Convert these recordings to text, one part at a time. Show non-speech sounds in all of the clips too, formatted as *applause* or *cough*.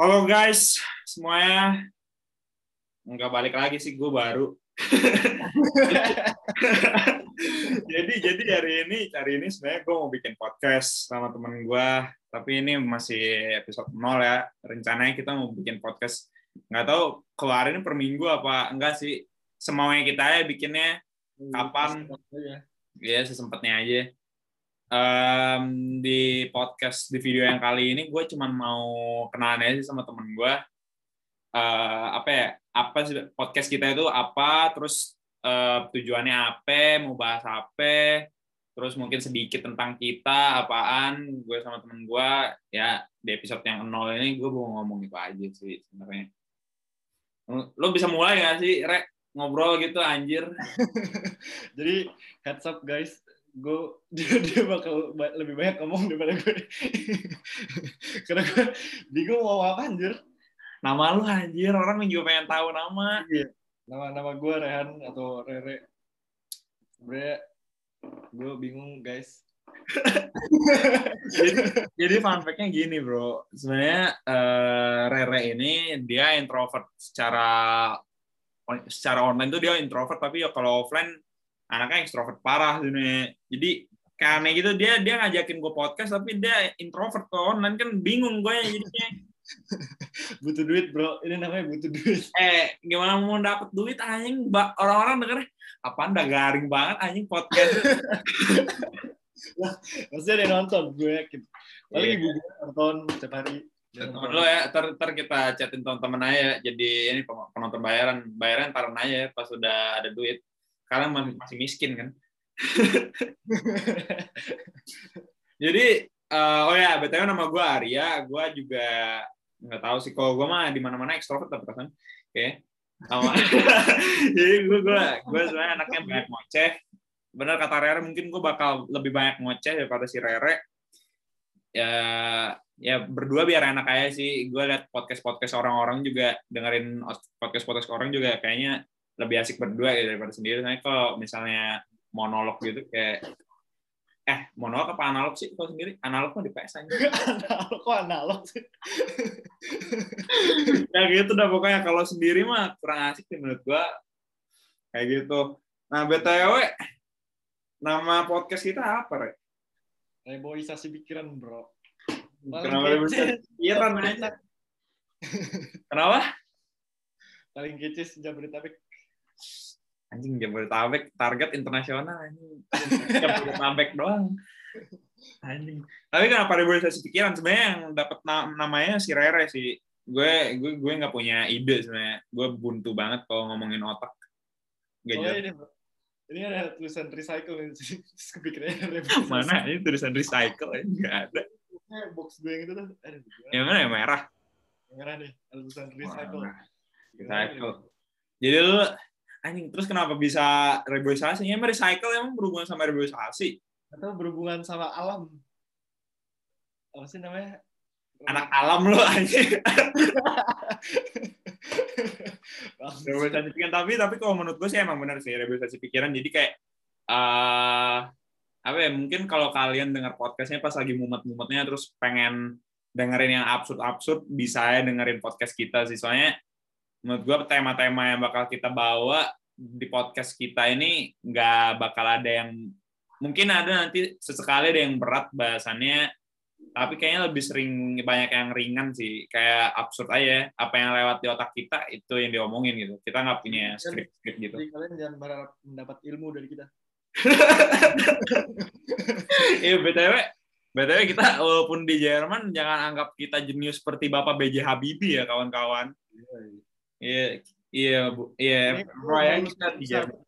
Halo guys, semuanya. Nggak balik lagi sih, gue baru. *laughs* jadi jadi hari ini hari ini sebenarnya gue mau bikin podcast sama temen gue tapi ini masih episode nol ya. Rencananya kita mau bikin podcast. Nggak tahu keluarin per minggu apa enggak sih. Semaunya kita ya bikinnya. Kapan? ya sesempatnya aja um, di podcast di video yang kali ini gue cuma mau kenalan aja sama temen gue uh, apa ya apa sih podcast kita itu apa terus uh, tujuannya apa mau bahas apa terus mungkin sedikit tentang kita apaan gue sama temen gue ya di episode yang nol ini gue mau ngomong itu aja sih sebenarnya. Lo bisa mulai gak sih rek ngobrol gitu anjir. *laughs* Jadi heads up guys gue *laughs* dia dia bakal lebih banyak ngomong daripada gue *laughs* karena gue bingung mau apa anjir. Nama lu anjir. Orang juga pengen tahu nama. Iya. nama nama gue Rehan atau Rere. Sebenarnya gue bingung guys. *laughs* Jadi, jadi fun fact-nya gini bro. Sebenarnya uh, Rere ini dia introvert secara secara online tuh dia introvert tapi ya kalau offline anaknya ekstrovert parah sini jadi kayak aneh gitu dia dia ngajakin gue podcast tapi dia introvert kok online. Kan bingung gue ya jadinya. *laughs* Butuh duit bro. Ini namanya butuh duit. *laughs* Eh gimana mau dapet duit anjing? Orang-orang denger apa anda garing banget anjing podcast. *laughs* Lah pasti ada yang nonton gue yakin. Paling yeah. ibu gue nonton setiap hari. Temen lo ya ter, ter kita chatin teman-teman aja. Jadi ini penonton bayaran bayaran taruh aja pas udah ada duit karena masih miskin kan? *laughs* Jadi uh, oh ya btw nama gue Arya. Gue juga nggak tahu sih. Kalau gue mah di mana-mana ekstrovert tapi kan oke. Okay. *laughs* jadi gue gue gue sebenarnya anaknya banyak ngoceh. Benar kata Rere mungkin gue bakal lebih banyak ngoceh daripada si Rere. Ya ya berdua biar enak aja sih. Gue liat podcast podcast orang-orang juga dengerin podcast podcast orang juga kayaknya lebih asik berdua ya daripada sendiri. Nah, kalau misalnya monolog gitu kayak eh monolog apa analog sih kalau sendiri? Analog mah di PS aja. *laughs* Analog kok analog sih? *laughs* Ya gitu dah pokoknya. Kalau sendiri mah kurang asik sih menurut gua. Kayak gitu. Nah btw nama podcast kita apa rek reboisasi pikiran bro. Kenapa reboisasi pikiran aja *laughs* kenapa? Paling kece sejak Jabodetabek anjing Jabodetabek target internasional anjing. Jabodetabek doang. Anjing. Tapi kenapa reboisasi pikiran sebenarnya yang dapat na namanya si Rere sih. Gue gue gue nggak punya ide sebenarnya. Gue buntu banget kalau ngomongin otak. Gak oh, ini, ini ada tulisan recycle *laughs* kepikirannya mana? Ini tulisan recycle ya nggak ada. Box gue yang itu tuh yang mana? Yang merah? Yang merah nih ada tulisan recycle. recycle. Jadi lu anjing terus kenapa bisa reboisasi? Ya recycle emang berhubungan sama reboisasi? Atau berhubungan sama alam? Apa sih namanya? Anak alam lo anjing. *laughs* reboisasi pikiran tapi tapi kalau menurut gue sih emang benar sih reboisasi pikiran. Jadi kayak uh, apa ya mungkin kalau kalian dengar podcastnya pas lagi mumet-mumetnya terus pengen dengerin yang absurd-absurd bisa ya dengerin podcast kita sih soalnya menurut gue tema-tema yang bakal kita bawa di podcast kita ini nggak bakal ada yang mungkin ada nanti sesekali ada yang berat bahasannya tapi kayaknya lebih sering banyak yang ringan sih. Kayak absurd aja apa yang lewat di otak kita itu yang diomongin gitu. Kita nggak punya skrip-skrip gitu. jadi kalian jangan berharap mendapat ilmu dari kita. *laughs* Iya btw btw kita walaupun di Jerman jangan anggap kita jenius seperti bapak BJ Habibie ya kawan-kawan iya, iya. Iya, iya. Iya, Brian kita di Jerman.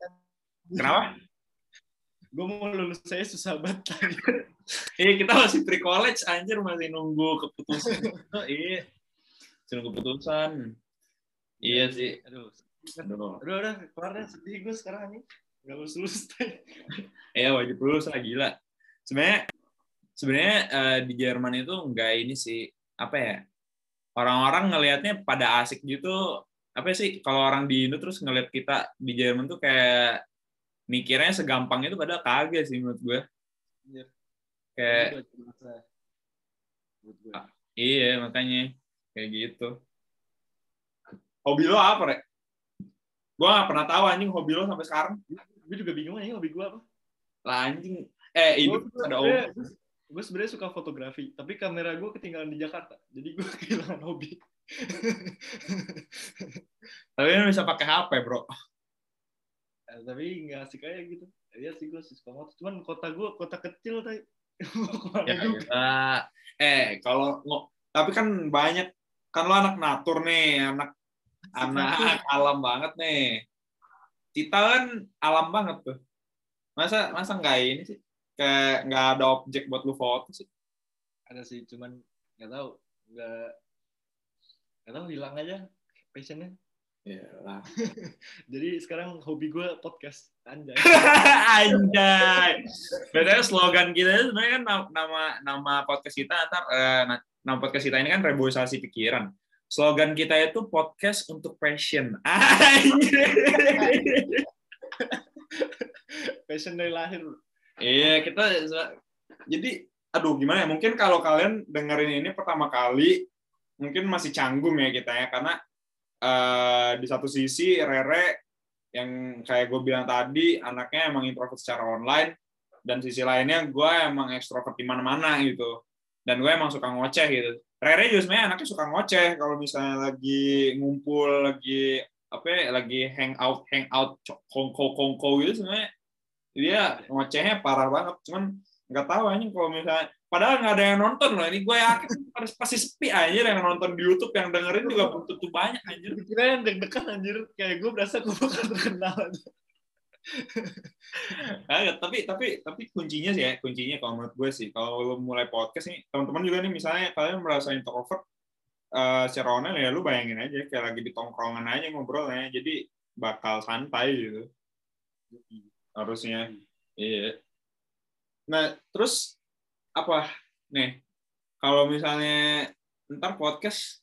Kenapa? *laughs* Gue mau lulus saya susah banget. *laughs* iya, kita masih pre-college, anjir. Masih nunggu keputusan. *laughs* iya. Masih nunggu keputusan. Iya sih. Aduh. Aduh, aduh, udah. Keluar deh. Sedih gue sekarang nih. Gak lulus-lulus. Iya, wajib lulus lah. Gila. Sebenarnya sebenarnya uh, di Jerman itu enggak ini sih. Apa ya? Orang-orang ngelihatnya pada asik gitu apa sih kalau orang di Indo terus ngeliat kita di Jerman tuh kayak mikirnya segampang itu padahal kagak sih menurut gue. Iya. Kayak ah, iya makanya. Kayak gitu. Hobi lo apa rek gue gak pernah tahu anjing hobi lo sampai sekarang. Gue juga bingung aja hobi gue apa. Lah anjing. Eh hidup ada gue sebenarnya suka fotografi tapi kamera gue ketinggalan di Jakarta. Jadi gue *laughs* kehilangan hobi *laughs* tapi lu bisa pakai HP bro. Eh, tapi nggak asik aja gitu. Iya sih gue suka motor cuman kota gue kota kecil tadi *laughs* ya, kita, eh kalau ngo- tapi kan banyak kan lo anak natur nih anak anak *laughs* alam banget nih. Kita kan alam banget tuh. Masa masa nggak ini sih? Kayak nggak ada objek buat lu foto sih. Ada sih cuman nggak tahu. Nggak nggak tahu hilang aja passionnya. Ya lah. *laughs* Jadi sekarang hobi gue podcast. Anjay. *laughs* Anjay. Bedanya slogan kita sebenarnya kan nama nama, podcast kita antar eh, na- nama podcast kita ini kan reboisasi pikiran. Slogan kita itu podcast untuk passion. *laughs* Anjay. Passion dari lahir. Iya, kita jadi aduh gimana ya? Mungkin kalau kalian dengerin ini pertama kali mungkin masih canggung ya kita ya karena eh, di satu sisi Rere yang kayak gue bilang tadi anaknya emang introvert secara online dan sisi lainnya gue emang ekstrovert di mana-mana gitu dan gue emang suka ngoceh gitu. Rere juga sebenarnya anaknya suka ngoceh kalau misalnya lagi ngumpul lagi apa ya, lagi hangout hangout kongko kongko gitu sebenarnya dia ngocehnya parah banget. Cuman nggak tahu aja kalau misalnya padahal nggak ada yang nonton loh. Ini gue yakin harus pasti sepi aja yang nonton di YouTube yang dengerin juga belum tentu banyak anjir. Kira yang deg-degan anjir. Kayak gue berasa gue bakal terkenal aja. Kagak, tapi tapi tapi kuncinya sih ya kuncinya kalau menurut gue sih. Kalau lu mulai podcast nih teman-teman juga nih misalnya kalian merasa introvert eh secara online ya lu bayangin aja kayak lagi di tongkrongan aja ngobrolnya jadi bakal santai gitu. Harusnya. Iya nah terus apa? Nih kalau misalnya ntar podcast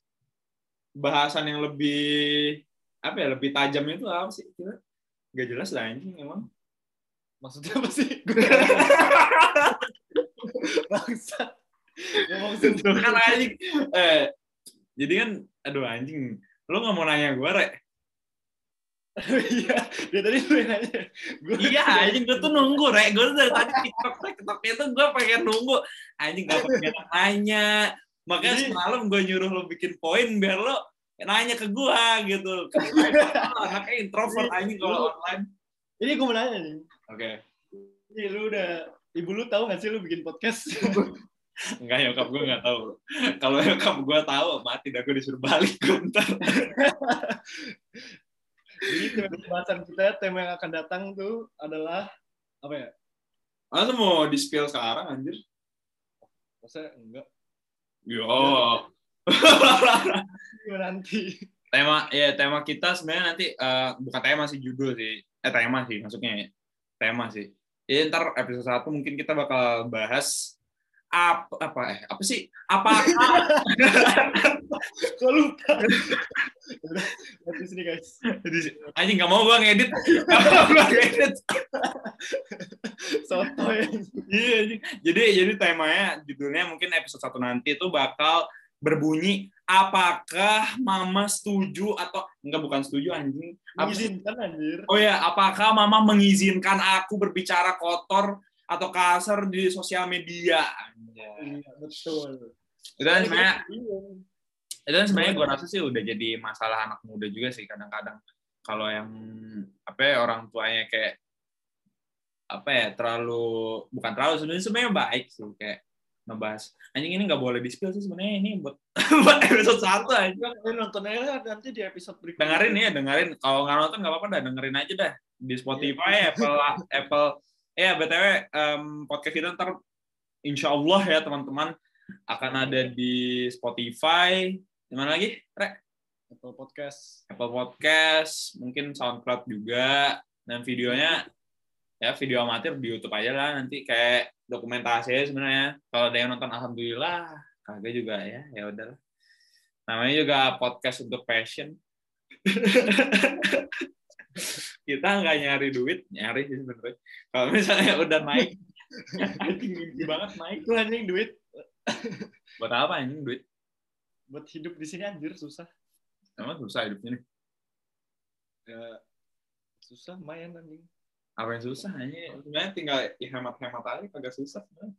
bahasan yang lebih apa ya lebih tajam itu apa sih? Gak jelas lah anjing emang. Maksudnya apa sih? *laughs* Bangsa. Sendiri kan anjing. Eh jadi kan aduh anjing. Lu nggak mau nanya gue rek *laughs* iya dia tadi lu yang nanya. Gue iya anjing gue tuh nunggu rek. Gue tuh dari tadi tiktok tiktok itu gue pengen nunggu. Anjing gak pengen nanya. Makanya Jadi- semalam gue nyuruh lo bikin poin biar lo nanya ke gue gitu. *laughs* Anaknya introvert anjing kalau online. Ini gue mau nanya nih. Oke. Ini lu udah ibu lu tahu gak sih lu bikin podcast? *laughs* Enggak, nyokap gue nggak tahu. Kalau nyokap gue tahu, mati dah gue disuruh balik gue ntar. Jadi tema pembahasan kita, tema yang akan datang tuh adalah apa ya? Masa mau di spill sekarang, anjir? Masa enggak? Yo. Nanti? tema ya tema kita sebenarnya nanti eh, bukan tema sih judul sih. Eh tema sih maksudnya ya. Tema sih. Jadi ntar episode satu mungkin kita bakal bahas apa apa eh apa sih apakah *laughs* Kok lupa? Udah, Nanti sini guys. anjing nggak mau gue ngedit nggak mau gue ngedit Soto ya. Iya, jadi jadi temanya judulnya mungkin episode satu nanti itu bakal berbunyi apakah mama setuju atau enggak bukan setuju anjing Apa sih? Izinkan anjir. oh ya apakah mama mengizinkan aku berbicara kotor atau kasar di sosial media Anjay. Iya, betul. itu kan sebenarnya Bingung. itu kan sebenarnya gue rasa sih udah jadi masalah anak muda juga sih kadang-kadang kalau yang apa ya, orang tuanya kayak apa ya terlalu bukan terlalu sebenarnya sebenarnya baik sih kayak ngebahas anjing ini nggak boleh di spill sih sebenarnya ini buat *laughs* buat episode satu aja Kalian nonton aja nanti di episode berikutnya. dengerin ya dengerin kalau nggak nonton nggak apa-apa dah dengerin aja dah di Spotify Apple Apple ya btw em, podcast kita ntar insya Allah ya teman-teman akan ada di Spotify di mana lagi Rek? Apple Podcast. Apple Podcast, mungkin SoundCloud juga, dan videonya ya video amatir di YouTube aja lah nanti kayak dokumentasi sebenarnya. Kalau ada yang nonton alhamdulillah, kagak juga ya, ya udahlah. Namanya juga podcast untuk passion. *laughs* *laughs* Kita nggak nyari duit, nyari sih sebenarnya. Kalau misalnya udah naik, *laughs* anjing mimpi banget naik. Itu anjing duit. *laughs* Buat apa anjing duit? buat hidup di sini anjir susah. Emang susah hidup ini. Ya, susah lumayan anjing. Apa yang susah? Hanya sebenarnya tinggal ya hemat-hemat aja, kagak susah. sebenarnya.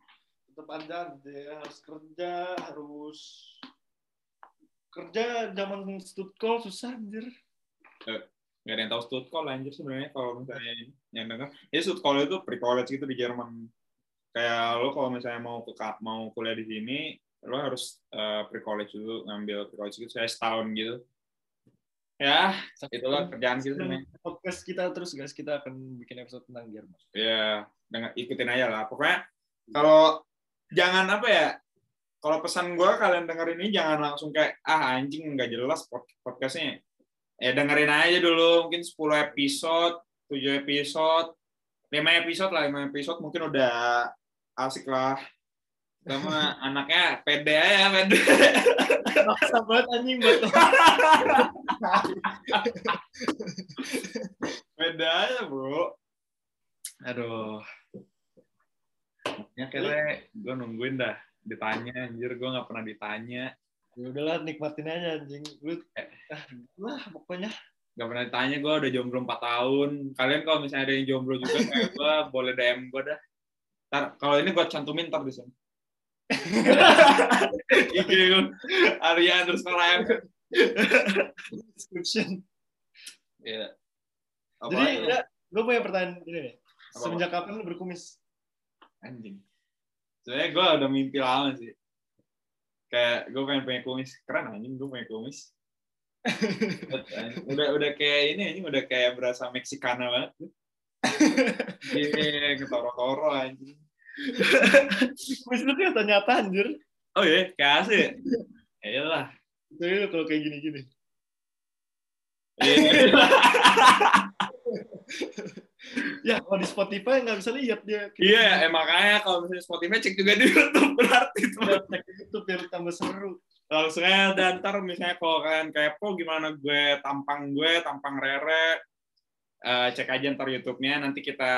Tetap aja dia harus kerja, harus kerja zaman stud call susah anjir. Gak ada yang tahu stud call anjir sebenarnya kalau misalnya yang denger. Ya stud call itu pre-college gitu di Jerman. Kayak lo kalau misalnya mau ke mau kuliah di sini, lo harus eh, pre-college dulu ngambil pre-college gitu saya setahun gitu. Ya, itulah kerjaan gitu sebenarnya. Podcast kita terus guys, kita akan bikin episode tentang Jerman. ya dengan ikutin aja lah pokoknya kalau jangan apa ya kalau pesan gue kalian denger ini jangan langsung kayak ah anjing nggak jelas pod- podcastnya ya dengerin aja dulu mungkin 10 episode 7 episode 5 episode lah 5 episode mungkin udah asik lah. Sama *laughs* anaknya pede aja pede Maksa banget anjing buat *laughs* pede aja bro. Aduh. Ya kira gue nungguin dah ditanya anjir gue nggak pernah ditanya Ya udahlah nikmatin aja anjing. Lu ah, lah pokoknya Gak pernah ditanya, gue udah jomblo 4 tahun. Kalian kalau misalnya ada yang jomblo juga *laughs* kayak gue, boleh DM gue dah. Ntar, kalau ini gue cantumin ntar di sana. IG gue, Arya underscore AM. description. Iya. Apa Jadi lagi? ya, gue punya pertanyaan ini nih. Apa-apa? Semenjak kapan lu berkumis? Anjing. Sebenarnya gue udah mimpi lama sih. Kayak gue pengen punya kumis. Keren anjing, gue punya kumis. *laughs* udah udah kayak ini anjing, udah kayak berasa Meksikana banget. Iya, ketoro-toro anjing. Kumis lu ternyata nyata anjir. Oh iya, kayak asli ya? Ya iyalah. Jadi lu kalau kayak gini-gini. *laughs* Ya, kalau di Spotify nggak bisa lihat dia. Iya, eh, makanya kalau misalnya Spotify cek juga di YouTube berarti itu. Kita cek itu biar tambah seru. Langsung aja dan ntar misalnya kalau kalian kepo gimana gue tampang gue, tampang Rere, eh, cek aja ntar YouTube-nya. Nanti kita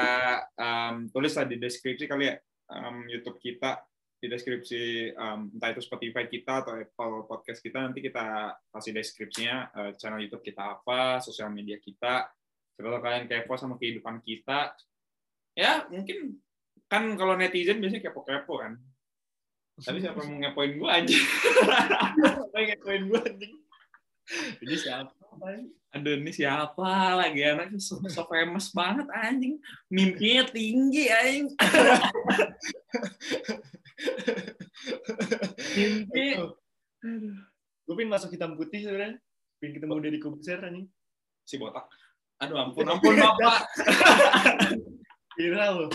em, tulis lah di deskripsi kali ya em, YouTube kita di deskripsi em, entah itu Spotify kita atau Apple Podcast kita nanti kita kasih deskripsinya eh, channel YouTube kita apa, sosial media kita. Kalau kalian kepo sama kehidupan kita, ya mungkin kan kalau netizen biasanya kepo-kepo kan. Tapi siapa yang mau ngepoin gue aja? Apa yang ngakuin gue anjing? Ini siapa? Aduh, ini siapa lagi anaknya so, so famous banget anjing. Mimpinya tinggi anjing. Mimpi. Gue pengen masuk hitam putih sebenarnya. Pengen ketemu Deddy Kobuser anjing. Si botak. Aduh, ampun, ampun, Bapak. *laughs* Viral loh.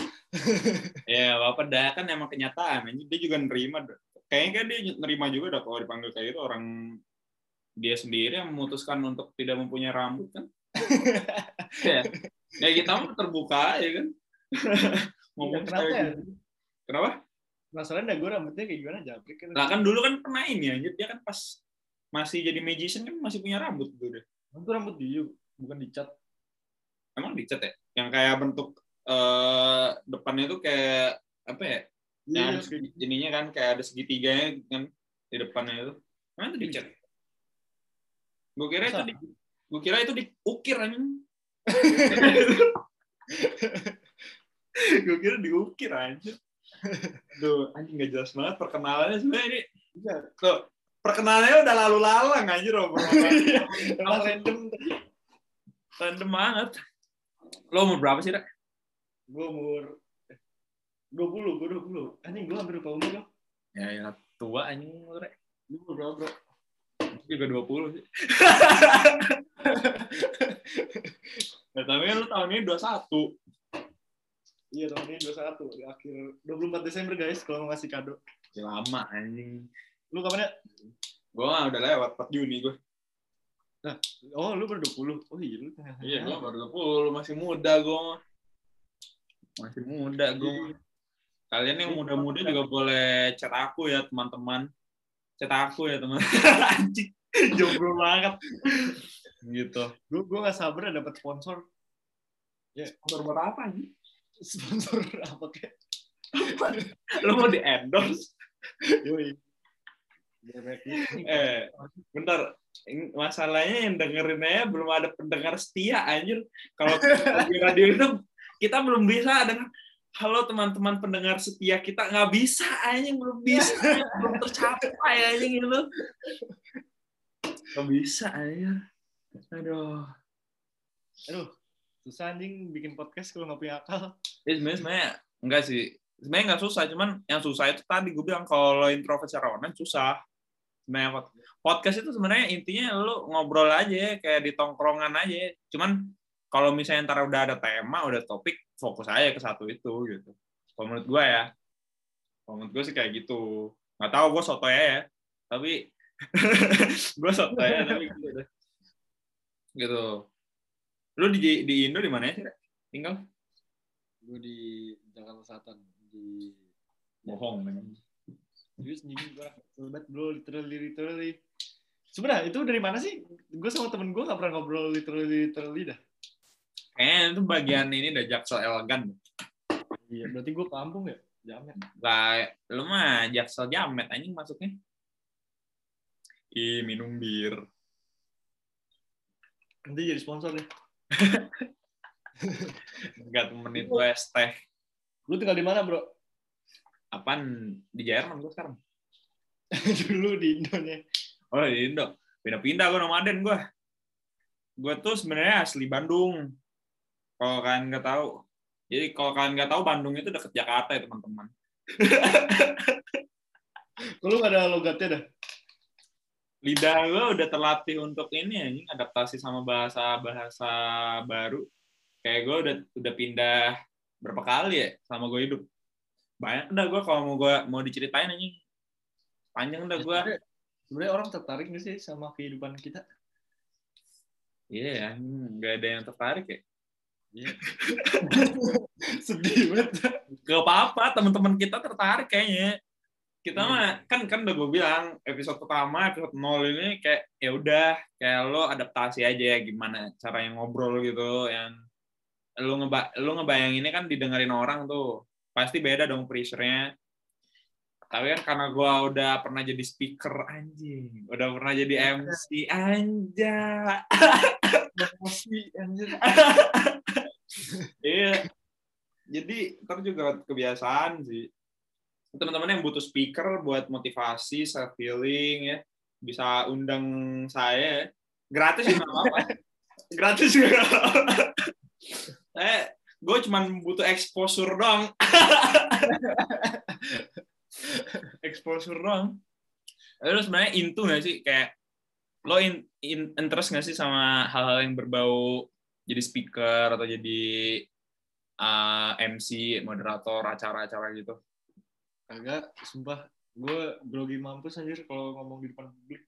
ya, Bapak dah kan emang kenyataan. Dia juga nerima. Kayaknya kan dia nerima juga dah kalau dipanggil kayak itu orang dia sendiri yang memutuskan untuk tidak mempunyai rambut kan. *laughs* ya. ya kita mah terbuka ya kan. *laughs* Ngomong Kenapa kayak ya? gitu. Kenapa? Masalahnya gue rambutnya kayak gimana jabrik kan. Lah kan dulu kan pernah ini anjir dia kan pas masih jadi magician kan masih punya rambut tuh deh. Itu rambut dia bukan dicat. Emang dicat ya? Yang kayak bentuk eh depannya tuh kayak apa ya? Yang Iya, ada segi- ininya kan kayak ada segitiganya kan di depannya itu. Emang itu dicat? Gue kira itu di, gue kira itu diukir anjing. gue kira diukir anjir. Duh, anjing gak jelas banget perkenalannya sebenarnya ini. Iya. Tuh, perkenalannya udah lalu lalang anjir obrolan. *laughs* Emang random. Random banget. Lo umur berapa sih, Rek? Gue umur eh, 20, gue 20. Anjing gue hampir lupa umur loh. Ya, ya tua anjing lu, Rek. Lu umur berapa bro? Juga 20 sih. *laughs* ya, tapi lu tahun ini 21. Iya tahun ini 21. Di akhir 24 Desember guys kalau mau ngasih kado. Masih lama anjing. Lu kapan ya? Gue udah lewat 4 Juni gue. *laughs* Oh lu baru 20. Oh iya lu. Iya, gue baru 20, masih muda gue. Masih muda gue. Kalian yang muda-muda juga boleh chat aku ya, teman-teman. Chat aku ya, teman. *laughs* Anjing. Jomblo banget. Gitu. Gue gue gak sabar dapat sponsor. Sponsor buat apa anjing? Sponsor apa kayak? *laughs* Lu mau di endorse? Yoi. Eh, bentar. Masalahnya yang dengerin aja belum ada pendengar setia anjir. Kalau di radio itu kita belum bisa dengar Halo teman-teman pendengar setia kita nggak bisa anjing belum bisa belum tercapai anjing gitu. Nggak bisa anjir. Aduh. Aduh, susah anjing bikin podcast kalau nggak punya akal. Ya sebenarnya sebenarnya enggak sih. Sebenarnya nggak susah, cuman yang susah itu tadi gue bilang kalau introvert secara online susah. Pod- podcast itu sebenarnya intinya lu ngobrol aja kayak di tongkrongan aja. Cuman kalau misalnya ntar udah ada tema, udah topik, fokus aja ke satu itu gitu. Kalau menurut gue ya. Kalau menurut gue sih kayak gitu. Nggak tahu gue soto ya, tapi *laughs* gue soto ya tapi gitu deh. Gitu. Lu di di Indo di mana ya? Cira? Tinggal? Gue di Jakarta Selatan di Bohong. men. Serius nih gue sobat bro literally literally. Sebenarnya itu dari mana sih? Gue sama temen gue gak pernah ngobrol literally literally dah. Kayaknya itu bagian ini udah jaksel elegan. Iya, berarti gue kampung ya? Jamet. Lah, lu mah jaksel jamet anjing masuknya. Ih, minum bir. Nanti jadi sponsor deh. *laughs* Enggak menit gue teh. Lu tinggal di mana bro? Apaan di Jerman gue sekarang? *laughs* Dulu di Indonesia. Oh, di Indo. Pindah-pindah gue nomaden gue. Gue tuh sebenarnya asli Bandung. Kalau kalian nggak tahu. Jadi kalau kalian nggak tahu Bandung itu deket Jakarta ya teman-teman. *laughs* Lu gak ada logatnya dah? lidah gue udah terlatih untuk ini anjing adaptasi sama bahasa bahasa baru kayak gue udah udah pindah berapa kali ya sama gue hidup banyak udah gue kalau mau gue mau diceritain anjing panjang udah gue Sebenarnya orang tertarik gak sih sama kehidupan kita? iya ya nggak ada yang tertarik ya Iya. *laughs* Sedih banget. gak apa-apa teman-teman kita tertarik kayaknya kita mah kan kan udah gue bilang episode pertama episode nol ini kayak ya udah kayak lo adaptasi aja ya gimana cara yang ngobrol gitu yang lo ngeba lo ngebayanginnya kan didengerin orang tuh pasti beda dong pressure-nya tapi kan karena gue udah pernah jadi speaker anjing. Udah pernah jadi MC anja Emosi anjir. iya. Jadi ntar juga kebiasaan sih. Teman-teman yang butuh speaker buat motivasi self healing ya bisa undang saya gratis juga nggak apa *laughs* gratis juga eh gue cuma butuh exposure dong *laughs* exposure dong lo sebenarnya into nggak sih kayak lo in, in- interest nggak sih sama hal-hal yang berbau jadi speaker atau jadi uh, MC moderator acara-acara gitu Agak, sumpah. Gue grogi mampus anjir kalau ngomong di depan publik.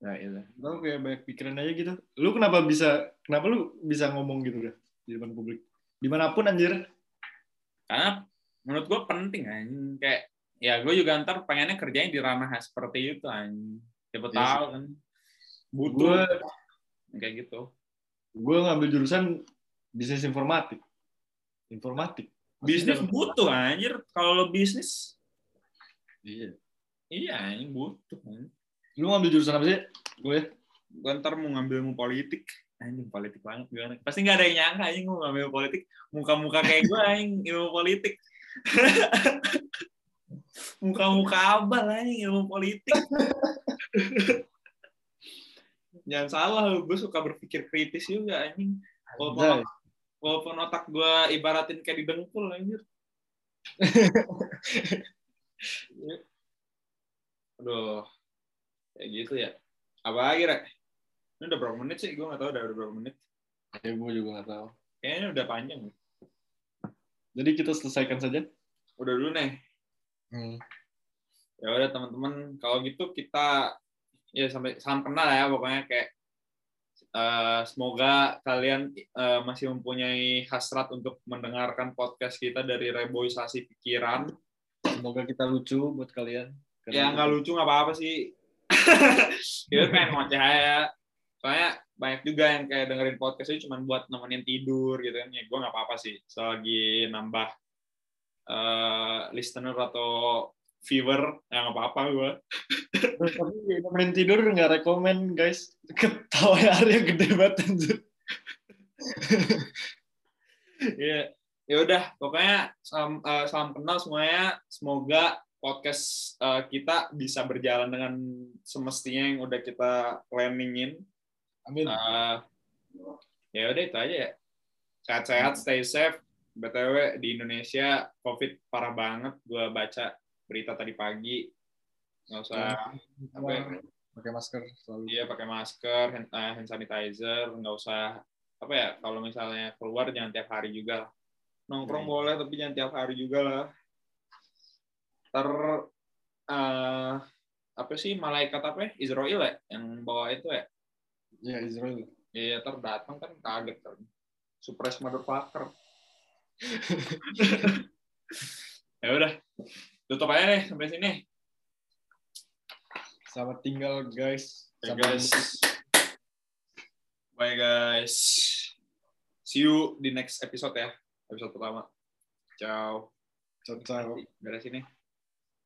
Nah, iya. Tau kayak banyak pikiran aja gitu. Lu kenapa bisa, kenapa lu bisa ngomong gitu dah di depan publik? Di mana pun anjir. Karena menurut gue penting anjing. Kayak ya gue juga ntar pengennya kerjanya di ranah seperti itu anjing. Siapa Iya tahu kan. Butuh Gue kayak gitu. gue ngambil jurusan bisnis informatik. Informatik. Bisnis butuh anjir. Kalau lo bisnis Iya. iya anjing butuh. Anjing. Lu ngambil jurusan apa sih? Gue. Gue ntar mau ngambil ilmu politik. Anjing politik banget gue. Pasti nggak ada yang nyangka anjing gue ngambil politik. Muka-muka kayak gue anjing ilmu politik. *laughs* Muka-muka abal anjing ilmu politik. *laughs* Jangan salah, gue suka berpikir kritis juga anjing. Walaupun, Anjay. walaupun otak gue ibaratin kayak didengkul anjir. *laughs* Aduh, kayak gitu ya. Apa lagi, Rek? Ini udah berapa menit sih? Gue nggak tahu udah berapa menit. Ya, gue juga gak tahu. Kayaknya udah panjang. Jadi kita selesaikan saja. Udah dulu nih. Hmm. Ya udah teman-teman, kalau gitu kita ya sampai salam kenal ya pokoknya kayak eh, semoga kalian eh, masih mempunyai hasrat untuk mendengarkan podcast kita dari reboisasi pikiran. Semoga kita lucu buat kalian. Ya nggak lucu nggak apa-apa sih. *laughs* Kita pengen ngoceh aja. Soalnya banyak juga yang kayak dengerin podcast itu cuma buat nemenin tidur gitu kan. Ya gue nggak apa-apa sih. Selagi nambah eh, listener atau viewer yang apa apa gue tapi nemenin tidur nggak rekomen guys ketawa Arya gede banget anjir Iya, ya udah pokoknya salam, uh, salam kenal semuanya. Semoga podcast uh, kita bisa berjalan dengan semestinya yang udah kita planningin. Amin Uh, ya udah itu aja ya. Sehat-sehat, stay safe. BTW di Indonesia COVID parah banget. Gua baca berita tadi pagi. Nggak usah apa ya, pakai masker selalu Iya pakai masker, hand, uh, hand sanitizer, nggak usah apa ya kalau misalnya keluar jangan tiap hari juga lah. Nongkrong Hmm. boleh tapi jangan tiap hari juga lah. Ter uh, apa sih malaikat apa ya? Israel ya yang bawa itu ya? Ya Israel Iya ter datang kan kaget kan. Surprise motherfucker. *laughs* ya udah tutup aja deh sampai sini. selamat tinggal guys Sampai guys. Bye guys. See you di next episode ya. Episode pertama. Ciao. ciao ciao Beres ini.